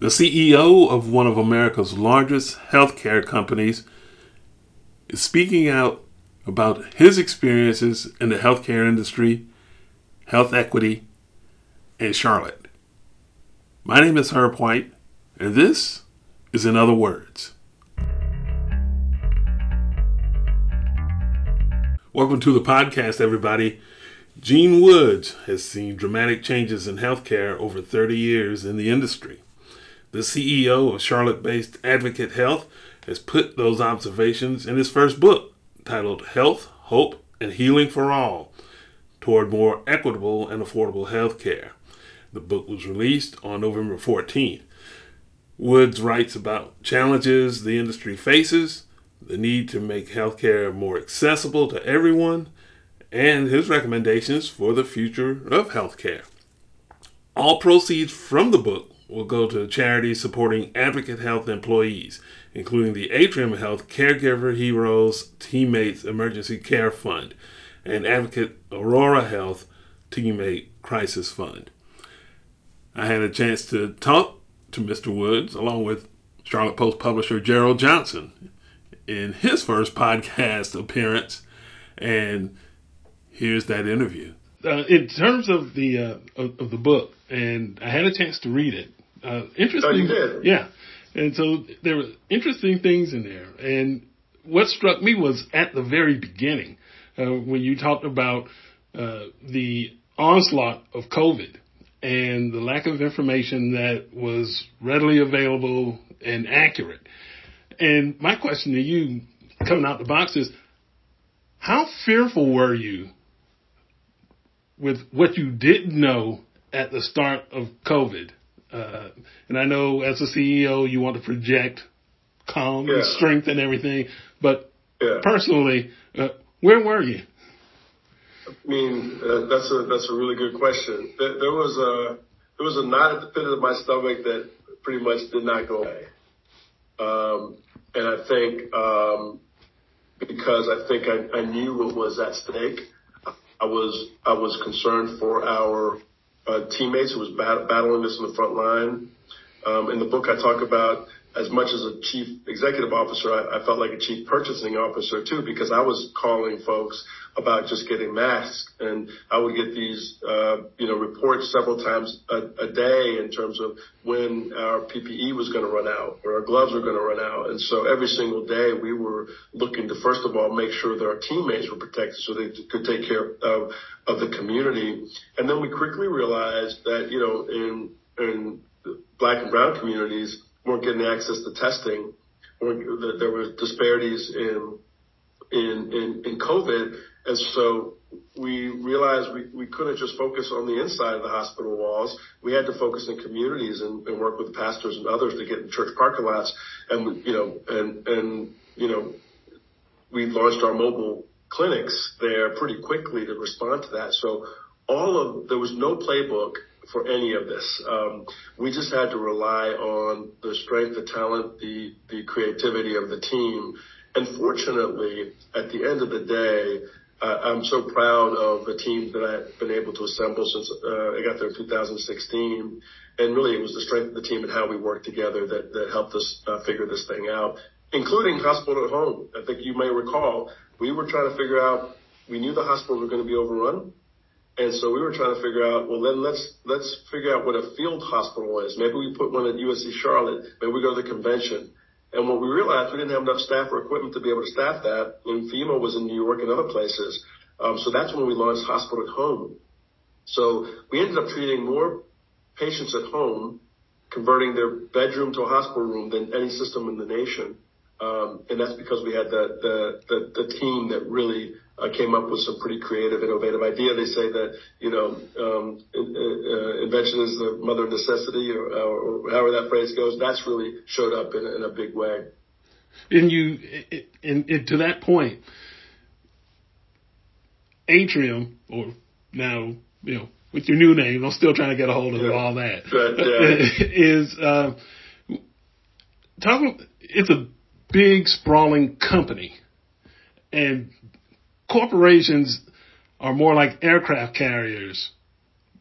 The CEO of one of America's largest healthcare companies is speaking out about his experiences in the healthcare industry, health equity, and Charlotte. My name is Herb White, and this is In Other Words. Welcome to the podcast, everybody. Gene Woods has seen dramatic changes in healthcare over 30 years in the industry. The CEO of Charlotte based Advocate Health has put those observations in his first book titled Health, Hope, and Healing for All Toward More Equitable and Affordable Healthcare. The book was released on November 14th. Woods writes about challenges the industry faces, the need to make healthcare more accessible to everyone, and his recommendations for the future of healthcare. All proceeds from the book will go to charities supporting Advocate Health employees, including the Atrium Health Caregiver Heroes Teammates Emergency Care Fund and Advocate Aurora Health Teammate Crisis Fund. I had a chance to talk to Mr. Woods along with Charlotte Post publisher Gerald Johnson in his first podcast appearance, and here's that interview. Uh, in terms of the uh, of, of, the book, and I had a chance to read it. Uh, interesting, oh, yeah. And so there were interesting things in there. And what struck me was at the very beginning uh, when you talked about uh, the onslaught of COVID and the lack of information that was readily available and accurate. And my question to you, coming out the box, is how fearful were you with what you didn't know at the start of COVID. Uh, and I know as a CEO, you want to project calm yeah. and strength and everything, but yeah. personally, uh, where were you? I mean, uh, that's a that's a really good question. There, there, was a there was a knot at the pit of my stomach that pretty much did not go away, um, and I think um, because I think I, I knew what was at stake. I was I was concerned for our uh, teammates who was bat- battling this in the front line. Um, in the book, I talk about as much as a chief executive officer, I, I felt like a chief purchasing officer too, because I was calling folks about just getting masks and I would get these, uh, you know, reports several times a, day in terms of when our PPE was going to run out or our gloves were going to run out. And so every single day we were looking to, first of all, make sure that our teammates were protected so they could take care of, of the community. And then we quickly realized that, you know, in, in black and brown communities, weren't getting access to testing, or that there were disparities in in in, in COVID, and so we realized we, we couldn't just focus on the inside of the hospital walls. We had to focus in communities and, and work with pastors and others to get in church parking lots, and you know, and and you know, we launched our mobile clinics there pretty quickly to respond to that. So all of there was no playbook for any of this. Um, we just had to rely on the strength, the talent, the the creativity of the team. And fortunately, at the end of the day, I'm so proud of the team that I've been able to assemble since uh, I got there in 2016. And really, it was the strength of the team and how we worked together that, helped us uh, figure this thing out, including hospital at home. I think you may recall we were trying to figure out. We knew the hospitals were going to be overrun. And so we were trying to figure out, well, then let's, let's figure out what a field hospital is. Maybe we put one at UNC Charlotte. Maybe we go to the convention. And when we realized we didn't have enough staff or equipment to be able to staff that, and FEMA was in New York and other places. Um, so that's when we launched Hospital at Home. So we ended up treating more patients at home, converting their bedroom to a hospital room than any system in the nation. Um, and that's because we had the, the, the, the team that really uh, came up with some pretty creative, innovative idea. They say that, you know, um, uh, invention is the mother of necessity or, or however that phrase goes. That's really showed up in, in a big way. And you, and, and to that point, Atrium, or now, you know, with your new name, I'm still trying to get a hold of yeah. all that. But, uh, is, uh, talk, it's a big sprawling company and corporations are more like aircraft carriers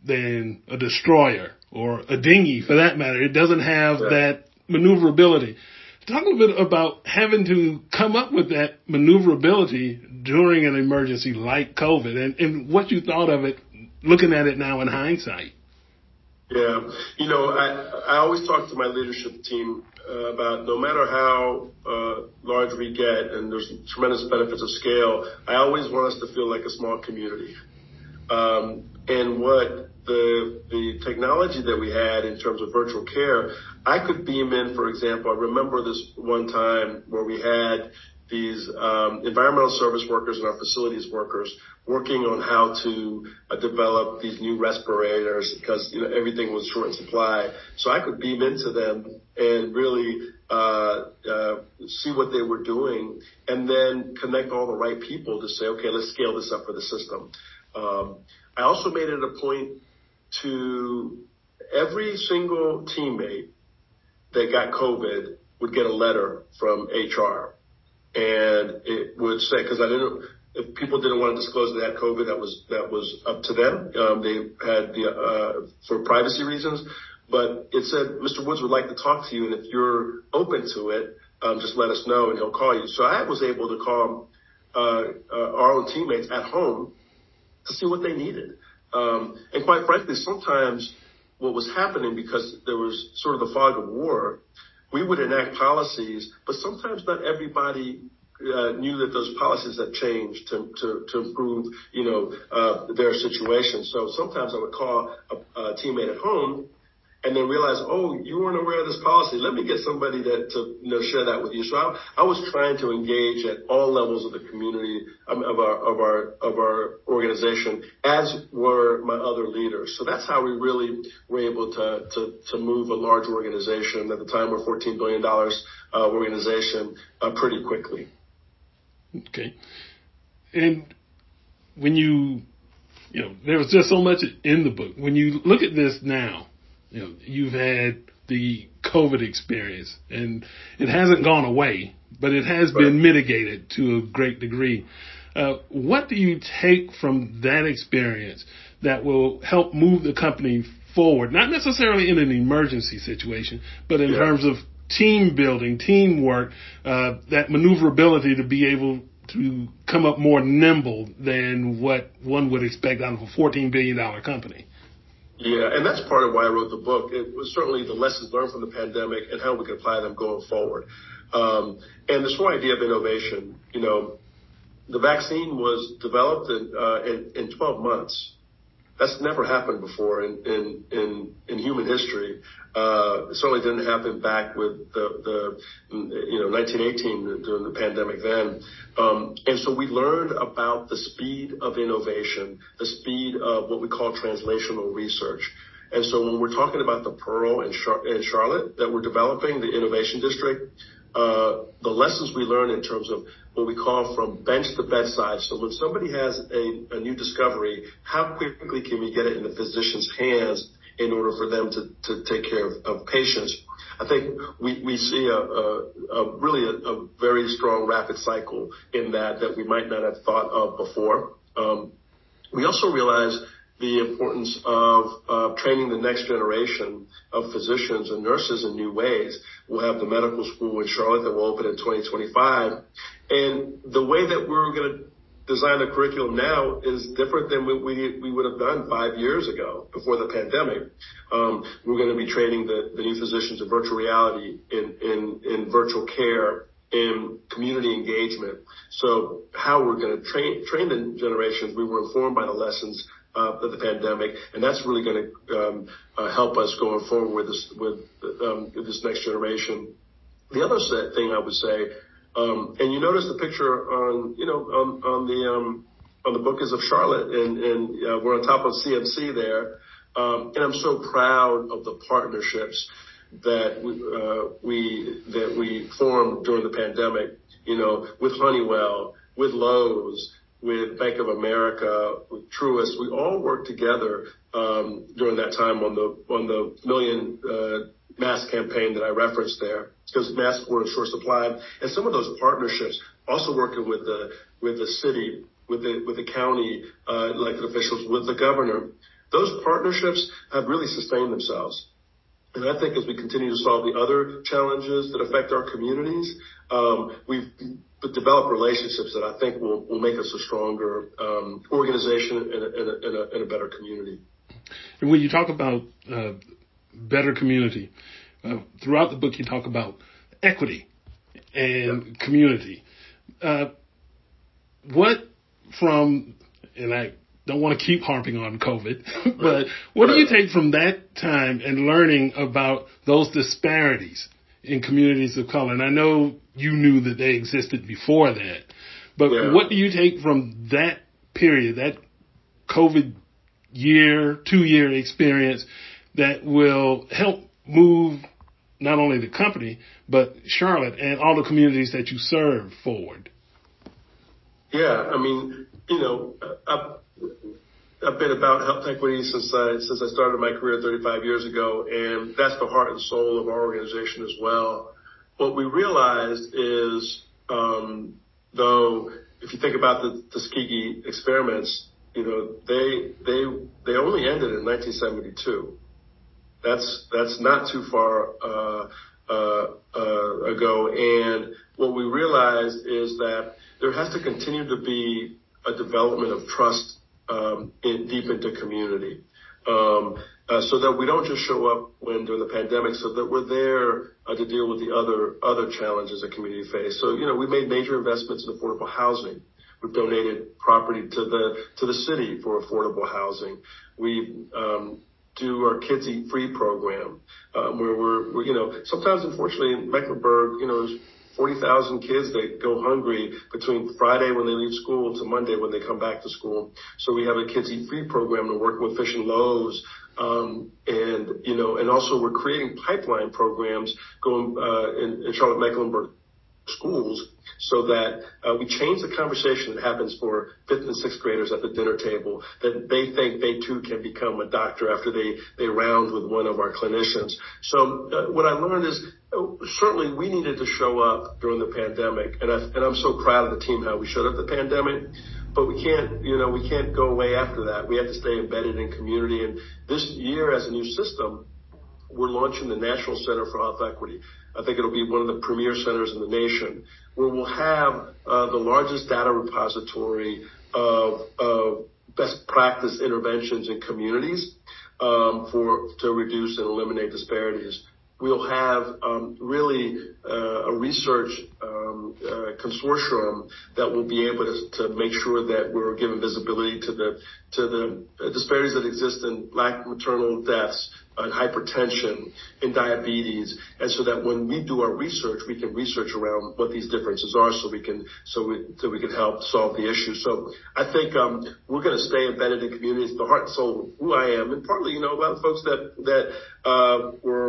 than a destroyer or a dinghy for that matter. It doesn't have yeah. that maneuverability. Talk a little bit about having to come up with that maneuverability during an emergency like COVID and, and what you thought of it looking at it now in hindsight. Yeah, you know, I I always talk to my leadership team uh, about no matter how uh, large we get, and there's tremendous benefits of scale. I always want us to feel like a small community. Um, and what the the technology that we had in terms of virtual care, I could beam in, for example. I remember this one time where we had these um, environmental service workers and our facilities workers working on how to uh, develop these new respirators because you know everything was short in supply. So I could beam into them and really uh, uh, see what they were doing, and then connect all the right people to say, okay, let's scale this up for the system. Um, I also made it a point to every single teammate that got COVID would get a letter from HR and it would say, cause I didn't, if people didn't want to disclose they had COVID, that was, that was up to them. Um, they had the, uh, for privacy reasons, but it said, Mr. Woods would like to talk to you. And if you're open to it, um, just let us know and he'll call you. So I was able to call, uh, uh, our own teammates at home to see what they needed. Um, and quite frankly, sometimes what was happening because there was sort of the fog of war, we would enact policies, but sometimes not everybody uh, knew that those policies had changed to, to, to improve, you know, uh, their situation. So sometimes I would call a, a teammate at home and then realize, oh, you weren't aware of this policy. Let me get somebody that to you know share that with you. So I, I was trying to engage at all levels of the community um, of our of our of our organization, as were my other leaders. So that's how we really were able to to to move a large organization at the time we're 14 billion dollars uh, organization uh, pretty quickly. Okay, and when you you know there was just so much in the book. When you look at this now you know, you've had the COVID experience and it hasn't gone away, but it has right. been mitigated to a great degree. Uh, what do you take from that experience that will help move the company forward? Not necessarily in an emergency situation, but in yeah. terms of team building, teamwork, uh, that maneuverability to be able to come up more nimble than what one would expect out of a $14 billion company. Yeah, and that's part of why I wrote the book. It was certainly the lessons learned from the pandemic and how we can apply them going forward. Um, and this whole idea of innovation, you know, the vaccine was developed in, uh, in, in 12 months. That's never happened before in, in, in, in human history. Uh, it certainly didn't happen back with the, the, you know, 1918 during the pandemic then. Um, and so we learned about the speed of innovation, the speed of what we call translational research. And so when we're talking about the Pearl in, Char- in Charlotte that we're developing, the innovation district, uh, the lessons we learn in terms of what we call from bench to bedside. So when somebody has a, a new discovery, how quickly can we get it in the physician's hands in order for them to, to take care of, of patients? I think we, we see a, a, a really a, a, very strong rapid cycle in that that we might not have thought of before. Um, we also realize the importance of training the next generation of physicians and nurses in new ways. We'll have the medical school in Charlotte that will open in 2025. And the way that we're going to design the curriculum now is different than what we, we would have done five years ago before the pandemic. Um, we're going to be training the, new physicians in virtual reality, in, virtual care, in community engagement. So how we're going to train, train the generations, we were informed by the lessons of the pandemic, and that's really going to um, uh, help us going forward with this with um, this next generation. The other thing I would say, um, and you notice the picture on you know on, the on the book is of Charlotte, and, uh, we're on top of CMC there, and I'm so proud of the partnerships that we, uh, we that we formed during the pandemic. You know, with Honeywell, with Lowe's, with Bank of America, with Truist. We all worked together um, during that time on the on the million uh, mask campaign that I referenced there, because masks were in short supply, and some of those partnerships also working with the with the city, with the with the county uh, elected officials, with the governor. those partnerships have really sustained themselves. And I think as we continue to solve the other challenges that affect our communities, um, we've developed relationships that I think will, will make us a stronger um, organization and a, and, a, and a, better community. And when you talk about uh, better community, uh, throughout the book you talk about equity and yep. community. Uh, what from, and I don't want to keep harping on COVID, but what do you take from that time and learning about those disparities in communities of color? And I know you knew that they existed before that, but yeah. what do you take from that period, that COVID year, two year experience that will help move not only the company, but Charlotte and all the communities that you serve forward? Yeah, I mean, you know, I've, I've been about health equity since I, since I started my career 35 years ago, and that's the heart and soul of our organization as well. What we realized is, um, though, if you think about the Tuskegee experiments, you know, they, they, they only ended in 1972. That's that's not too far uh, uh, uh, ago. And what we realized is that there has to continue to be a development of trust um, in, deep into community. Um, uh, so that we don't just show up when during the pandemic, so that we're there uh, to deal with the other other challenges that community face. So you know, we made major investments in affordable housing. We've donated property to the to the city for affordable housing. We've um, do our Kids Eat Free program, um, where we're, we're, you know, sometimes unfortunately in Mecklenburg, you know, 40,000 kids that go hungry between Friday when they leave school to Monday when they come back to school. So we have a Kids Eat Free program to work with Fish and Loaves. Um, and, you know, and also we're creating pipeline programs going, uh, in, in Charlotte Mecklenburg schools so that uh, we change the conversation that happens for fifth and sixth graders at the dinner table that they think they too can become a doctor after they, they round with one of our clinicians. So uh, what I learned is uh, certainly we needed to show up during the pandemic and, I, and I'm so proud of the team how we showed up the pandemic but we can't, you know, we can't go away after that. We have to stay embedded in community. And this year, as a new system, we're launching the National Center for Health Equity. I think it'll be one of the premier centers in the nation where we'll have uh, the largest data repository of, best practice interventions in communities um, for to reduce and eliminate disparities. We'll have um, really uh, a research um, uh, consortium that will be able to, make sure that we're giving visibility to the to the disparities that exist in black maternal deaths, and hypertension and diabetes. And so that when we do our research, we can research around what these differences are so we can, so we, so we can help solve the issue. So I think, um, we're going to stay embedded in communities, the heart and soul of who I am. And partly, you know, a lot of folks that, that, uh, were, uh,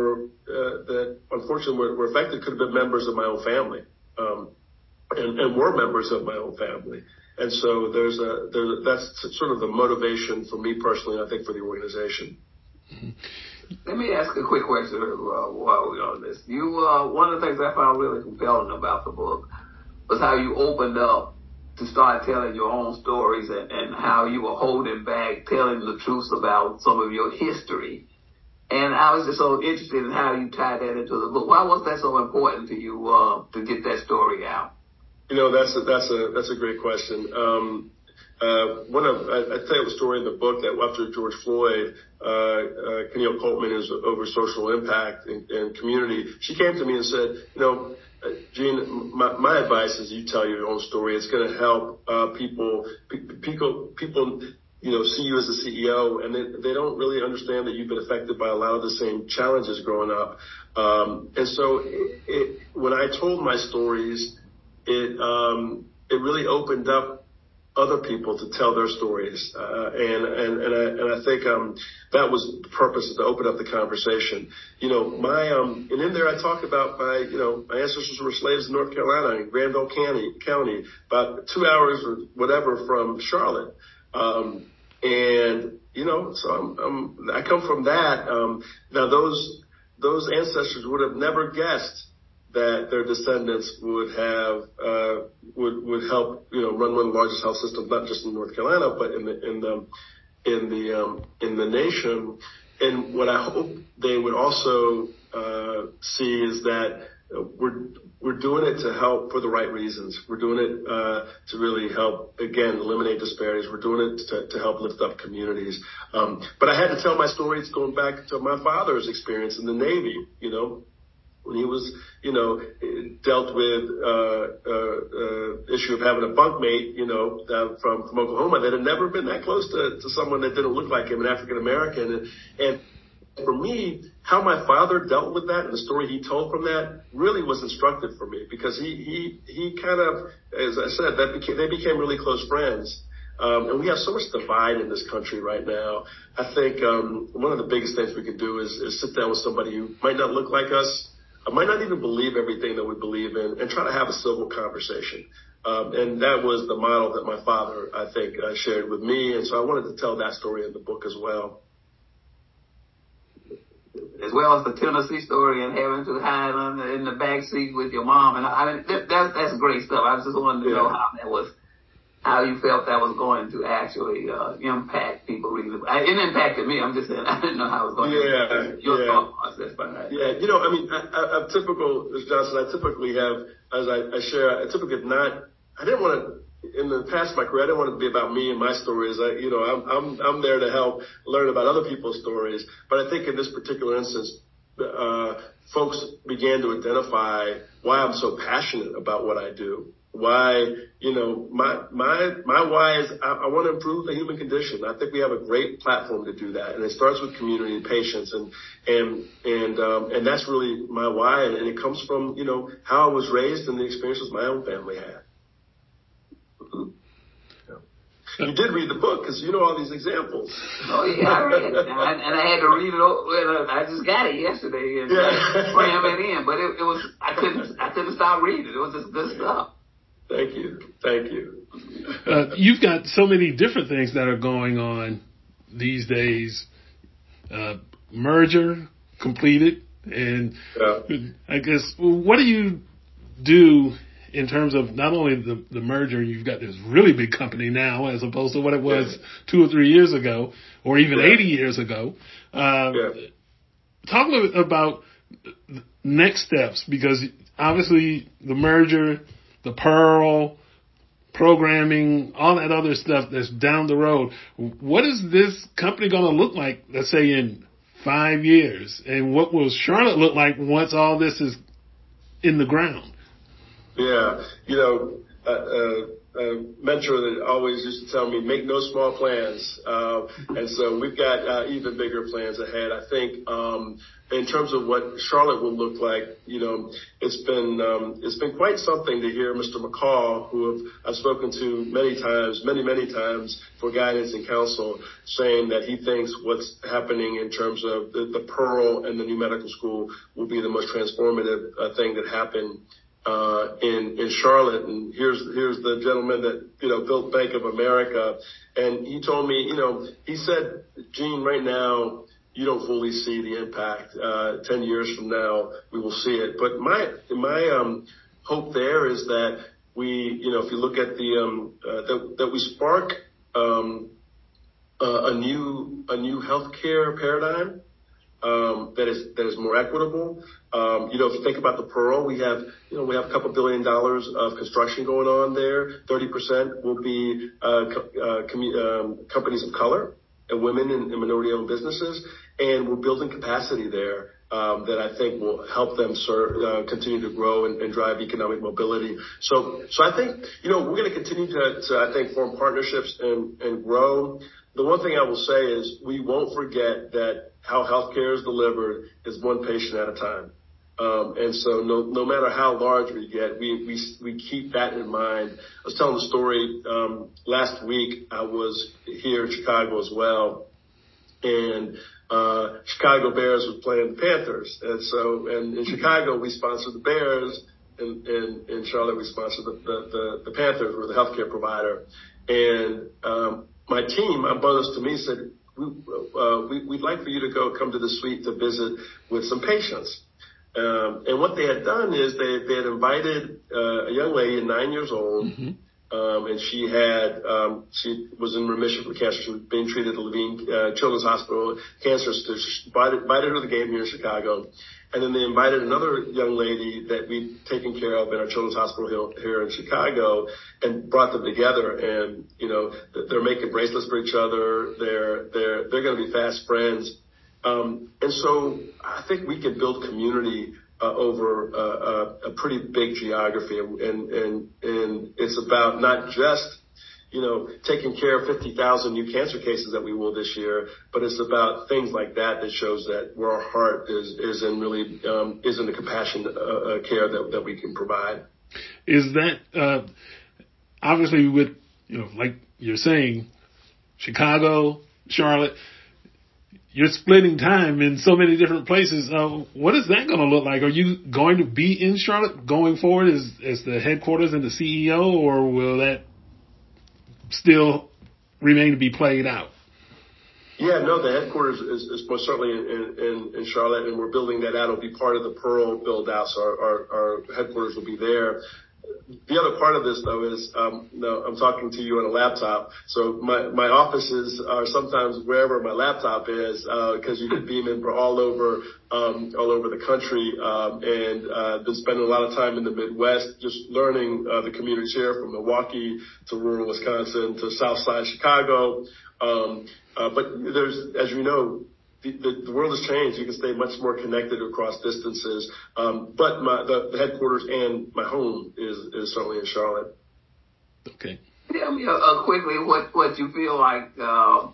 unfortunately were, affected could have been members of my own family. Um, and, and were members of my own family. And so there's a, there, that's sort of the motivation for me personally, and I think for the organization. Mm-hmm. Let me ask a quick question uh, while we're on this. You, uh, one of the things I found really compelling about the book was how you opened up to start telling your own stories and, and how you were holding back telling the truth about some of your history. And I was just so interested in how you tied that into the book. Why was that so important to you uh, to get that story out? You know, that's a, that's a that's a great question. Um, uh, one of I, I tell the story in the book that after George Floyd, uh, uh, Coltman is over social impact and, and community. She came to me and said, you know, uh, Gene, my, my advice is you tell your own story. It's going to help uh, people, people, people, you know, see you as a CEO, and they, they don't really understand that you've been affected by a lot of the same challenges growing up. Um, and so, it, it, when I told my stories, it um, it really opened up other people to tell their stories. Uh, and, and, and I, and I think, um, that was the purpose to open up the conversation. You know, my, um, and in there I talk about my, you know, my ancestors were slaves in North Carolina in Granville County, County, about two hours or whatever from Charlotte. Um, and, you know, so I'm, I'm, I come from that. Um, now those, those ancestors would have never guessed that their descendants would have uh, would would help you know run one of the largest health systems not just in North Carolina but in the in the in the um, in the nation. And what I hope they would also uh, see is that we're we're doing it to help for the right reasons. We're doing it uh, to really help again eliminate disparities. We're doing it to, to help lift up communities. Um, but I had to tell my stories going back to my father's experience in the Navy. You know, when he was, you know, dealt with uh, uh, uh, issue of having a bunkmate, you know, uh, from from Oklahoma that had never been that close to, to someone that didn't look like him, an African American, and, and for me, how my father dealt with that and the story he told from that really was instructive for me because he he he kind of, as I said, that became, they became really close friends. Um, and we have so much divide in this country right now. I think um, one of the biggest things we can do is, is sit down with somebody who might not look like us, uh, might not even believe everything that we believe in, and try to have a civil conversation. Um, and that was the model that my father, I think, uh, shared with me. And so I wanted to tell that story in the book as well as well as the Tennessee story and having to hide under in the back seat with your mom. And I, I mean, that, that's that's great stuff. I just wanted to yeah. know how that was, how you felt that was going to actually uh, impact people. Really, it impacted me. I'm just saying I didn't know how it was going yeah, to your yeah. thought process behind Yeah, you know, I mean, I, I, I'm typical, Johnson. I typically have, as I, I share, I typically have not. I didn't want to in the past my career, I didn't want it to be about me and my stories. I, you know, I'm, I'm, I'm there to help learn about other people's stories. But I think in this particular instance, uh, folks began to identify why I'm so passionate about what I do. Why, you know, my, my, my why is I, I want to improve the human condition. I think we have a great platform to do that. And it starts with community and patients. And, and, and, um, and that's really my why. And, and it comes from, you know, how I was raised and the experiences my own family had. You did read the book because you know all these examples. Oh yeah, I read it, and I, and I had to read it. Over, I just got it yesterday and yeah. cram it in, but it, it was I couldn't I couldn't stop reading. It was just good stuff. Thank you, thank you. Uh, you've got so many different things that are going on these days. Uh, merger completed, and yeah. I guess what do you do in terms of not only the, the merger, you've got this really big company now as opposed to what it was yeah. two or three years ago or even yeah. 80 years ago. Uh, yeah. Talk a little bit about next steps because obviously the merger, the Pearl, programming, all that other stuff that's down the road. What is this company going to look like, let's say in five years? And what will Charlotte look like once all this is in the ground? Yeah. You know, uh, uh, a mentor that always used to tell me, make no small plans. Uh, and so we've got uh, even bigger plans ahead. I think um, in terms of what Charlotte will look like, you know, it's been um, it's been quite something to hear Mr. McColl, who have, I've spoken to many times, many many times for guidance and counsel, saying that he thinks what's happening in terms of the, the Pearl and the new medical school will be the most transformative uh, thing that happened uh, in in Charlotte, and here's here's the gentleman that you know built Bank of America, and he told me, you know, he said, Gene, right now you don't fully see the impact. Uh, Ten years from now, we will see it. But my my um, hope there is that we, you know, if you look at the um, uh, that that we spark um, uh, a new a new healthcare paradigm um, that is that is more equitable. Um, you know, if you think about the Pearl, we have you know we have a couple billion dollars of construction going on there. Thirty percent will be uh, uh, commu- um, companies of color and women and, and minority-owned businesses, and we're building capacity there. Um, that I think will help them serve, uh, continue to grow and, and drive economic mobility. So, so I think, you know, we're going to continue to, to, I think, form partnerships and, and grow. The one thing I will say is we won't forget that how healthcare is delivered is one patient at a time. Um, and so no, no matter how large we get, we, we, we keep that in mind. I was telling the story, um, last week I was here in Chicago as well. And, uh, Chicago Bears was playing the Panthers. And so, and in Chicago we sponsor the Bears. In, in, in Charlotte we sponsor the, the, the, the Panthers. We're the healthcare provider. And, um, my team, my brothers to me, said, we, uh, we, would like for you to go come to the suite to visit with some patients. Um, and what they had done is they, they had invited uh, a young lady, nine years old, mm-hmm. Um, and she had, um, she was in remission from cancer. She was being treated at the Levine uh, Children's Hospital Cancer She invited, invited her to the game here in Chicago. And then they invited another young lady that we'd taken care of in our children's hospital here in Chicago and brought them together. And, you know, they're making bracelets for each other. They're, they're, they're going to be fast friends. Um, and so I think we can build community over uh, a pretty big geography. And, and, and it's about not just you know, taking care of 50,000 new cancer cases that we will this year, but it's about things like that that shows that where our heart is, is in really, um, is in the compassion uh, uh, care that, that we can provide. Is that, uh, obviously with, you know, like you're saying, Chicago, Charlotte, you're splitting time in so many different places. Uh, what is that going to look like? Are you going to be in Charlotte going forward as, as the headquarters and the CEO, or will that still remain to be played out? Yeah, no, the headquarters is, is most certainly in, in, in Charlotte, and we're building that out. It'll be part of the Pearl build out, so our, our, our headquarters will be there the other part of this though is um, no, I'm talking to you on a laptop, so my my offices are sometimes wherever my laptop is because uh, you can beam in for all over um, all over the country, um, and uh, been spending a lot of time in the Midwest just learning uh, the communities here from Milwaukee to rural Wisconsin to South Side Chicago. Um, uh, but there's, as you know, the, the, the world has changed. You can stay much more connected across distances. Um, but my, the, the headquarters and my home is, is certainly in Charlotte. Okay. Tell me uh, uh quickly what, what you feel like, uh,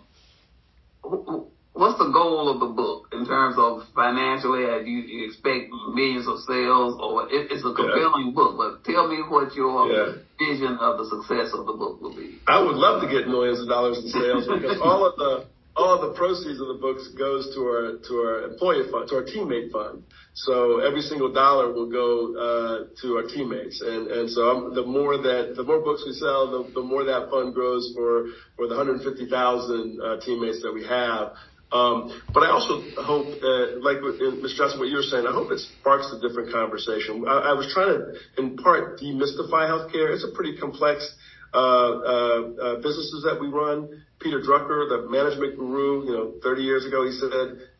what's the goal of the book in terms of financially? Do you, you expect millions of sales or it, it's a compelling yeah. book, but tell me what your yeah. vision of the success of the book will be. I would love to get millions of dollars in sales because all of the, all the proceeds of the books goes to our to our employee fund, to our teammate fund. So every single dollar will go uh, to our teammates, and and so I'm, the more that the more books we sell, the, the more that fund grows for for the 150,000 uh, teammates that we have. Um, but I also hope, uh, like Mr. Johnson, what you were saying, I hope it sparks a different conversation. I, I was trying to, in part, demystify healthcare. It's a pretty complex uh, uh, uh, businesses that we run. Peter Drucker, the management guru, you know, 30 years ago, he said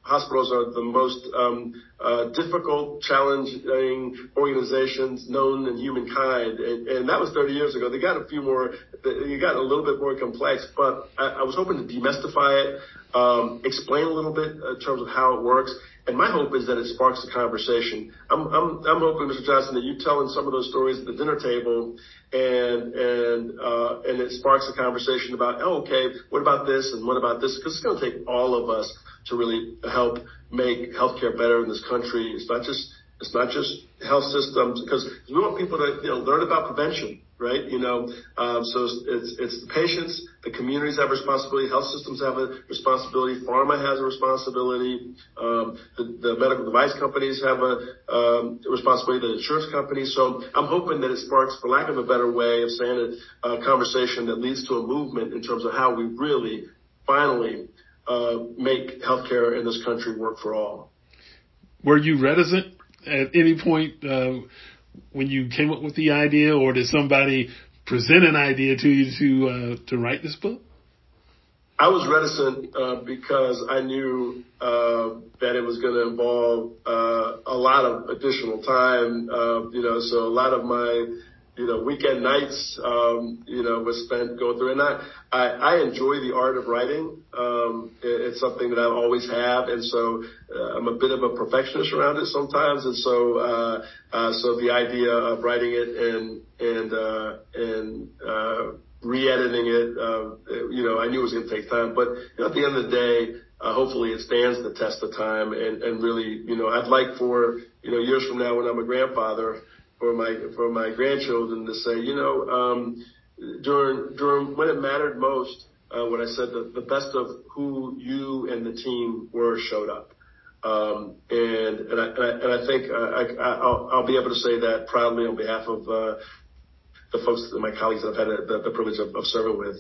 hospitals are the most um, uh, difficult, challenging organizations known in humankind, and, that was 30 years ago. They got a few more, they got a little bit more complex, but I, I was hoping to demystify it, um, explain a little bit in terms of how it works, and my hope is that it sparks the conversation. I'm, I'm, I'm hoping, Mr. Johnson, that you telling some of those stories at the dinner table and, and, uh, and it sparks a conversation about, oh, okay, what about this and what about this? Because it's going to take all of us to really help make healthcare better in this country. It's not just, it's not just health systems because we want people to, you know, learn about prevention right? You know, um, so it's, it's the patients, the communities have responsibility, health systems have a responsibility, pharma has a responsibility, um, the, the medical device companies have a um, responsibility, the insurance companies. So I'm hoping that it sparks, for lack of a better way of saying it, a conversation that leads to a movement in terms of how we really finally uh, make healthcare in this country work for all. Were you reticent at any point? Uh, when you came up with the idea, or did somebody present an idea to you to uh, to write this book? I was reticent uh, because I knew uh, that it was going to involve uh, a lot of additional time. Uh, you know, so a lot of my you know, weekend nights, um, you know, was spent going through. And I, I, I enjoy the art of writing. Um, it, it's something that I always have. And so, uh, I'm a bit of a perfectionist around it sometimes. And so, uh, uh, so the idea of writing it and, and, uh, and, uh, re-editing it, uh, you know, I knew it was going to take time, but you know, at the end of the day, uh, hopefully it stands the test of time and, and really, you know, I'd like for, you know, years from now when I'm a grandfather, for my for my grandchildren to say, you know, um, during during when it mattered most, uh, when I said the, the best of who you and the team were showed up. Um, and, and I, and I, and I think uh, I, I'll, I'll be able to say that proudly on behalf of, uh, the folks, my colleagues that I've had the, the privilege of, of serving with.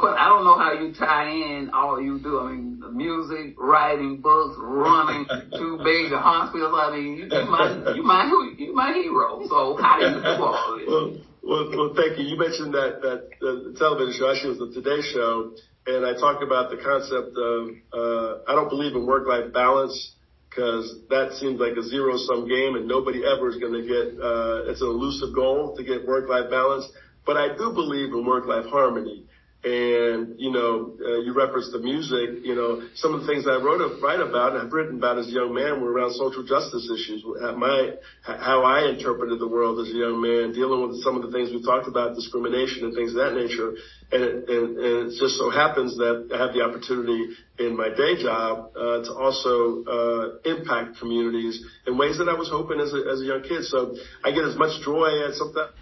But I don't know how you tie in all you do. I mean, music, writing books, running two major hospitals. I mean, you, you my you my you my hero. So how do you do all this? Well, Well, well, thank you. You mentioned that that the television show. Actually, it was the Today Show, and I talked about the concept of uh, I don't believe in work-life balance because that seems like a zero-sum game, and nobody ever is going to get. Uh, it's an elusive goal to get work-life balance, but I do believe in work-life harmony. And, you know, uh, you referenced the music, you know, some of the things I wrote, write about and have written about as a young man were around social justice issues. My, how I interpreted the world as a young man, dealing with some of the things we talked about, discrimination and things of that nature. And it, and, and it just so happens that I have the opportunity in my day job, uh, to also, uh, impact communities in ways that I was hoping as a, as a young kid. So I get as much joy as sometimes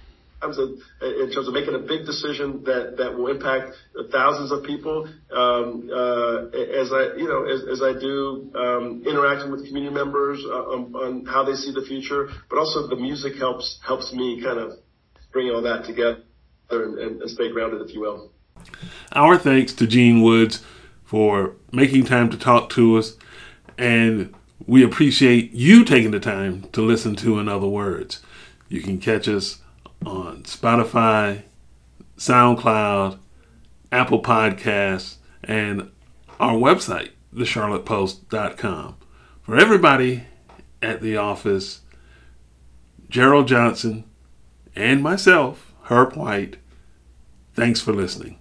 of in terms of making a big decision that will impact thousands of people. Um, uh, as I you know as, as I do um, interacting with community members uh, on, how they see the future, but also the music helps helps me kind of bring all that together and, and stay grounded, if you will. Our thanks to Gene Woods for making time to talk to us, and we appreciate you taking the time to listen to In Other Words. You can catch us on Spotify, SoundCloud, Apple Podcasts, and our website, thecharlottepost.com. For everybody at the office, Gerald Johnson, and myself, Herb White, thanks for listening.